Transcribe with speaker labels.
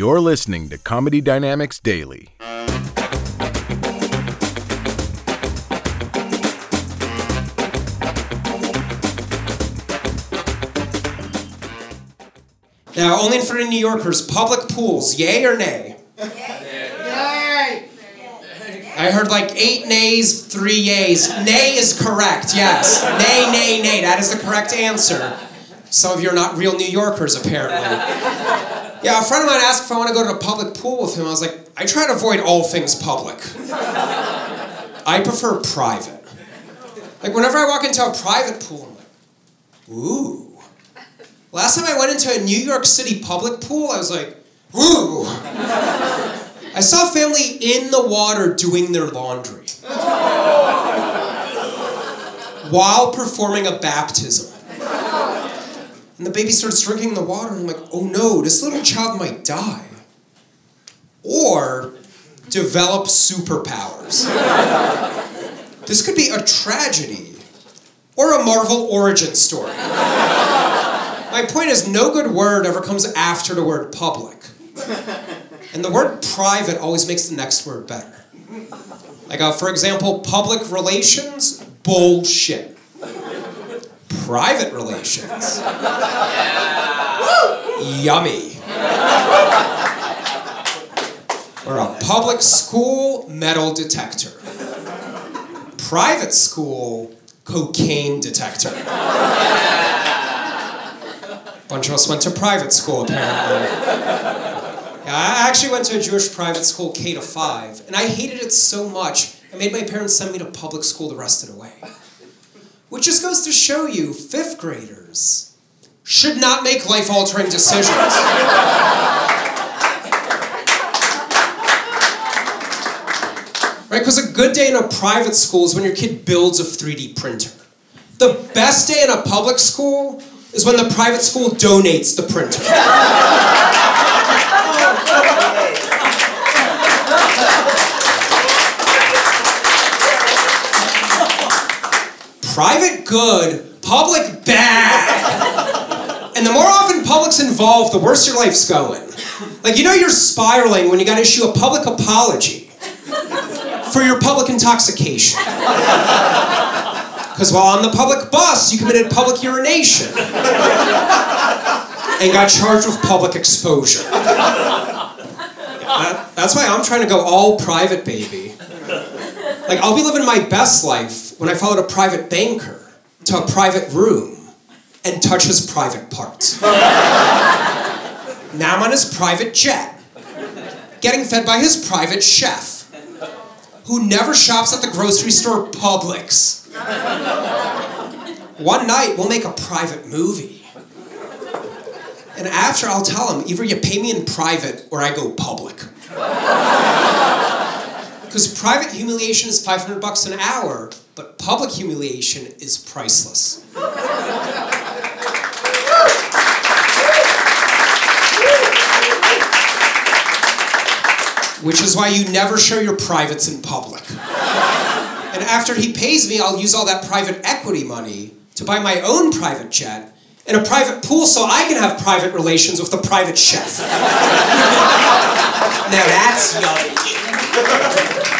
Speaker 1: You're listening to Comedy Dynamics Daily.
Speaker 2: Now, only for New Yorkers, public pools, yay or nay? Yay! I heard like eight nays, three yays. Nay is correct, yes. Nay, nay, nay. That is the correct answer. Some of you are not real New Yorkers, apparently. Yeah, a friend of mine asked if I want to go to a public pool with him. I was like, I try to avoid all things public. I prefer private. Like, whenever I walk into a private pool, I'm like, ooh. Last time I went into a New York City public pool, I was like, ooh. I saw a family in the water doing their laundry while performing a baptism. And the baby starts drinking the water, and I'm like, oh no, this little child might die. Or develop superpowers. This could be a tragedy or a Marvel origin story. My point is, no good word ever comes after the word public. And the word private always makes the next word better. Like, uh, for example, public relations, bullshit. Private relations, yummy. Or a public school, metal detector. Private school, cocaine detector. Bunch of us went to private school, apparently. Yeah, I actually went to a Jewish private school, K to 5, and I hated it so much, I made my parents send me to public school the rest of the way. Which just goes to show you, fifth graders should not make life altering decisions. right? Because a good day in a private school is when your kid builds a 3D printer. The best day in a public school is when the private school donates the printer. Private good, public bad. And the more often public's involved, the worse your life's going. Like, you know, you're spiraling when you gotta issue a public apology for your public intoxication. Because while on the public bus, you committed public urination and got charged with public exposure. That- that's why I'm trying to go all private, baby. Like, I'll be living my best life when I followed a private banker to a private room and touch his private parts. now I'm on his private jet, getting fed by his private chef, who never shops at the grocery store Publix. One night, we'll make a private movie. And after, I'll tell him either you pay me in private or I go public. Because private humiliation is 500 bucks an hour, but public humiliation is priceless. Which is why you never show your privates in public. And after he pays me, I'll use all that private equity money to buy my own private jet and a private pool so I can have private relations with the private chef. now that's yummy.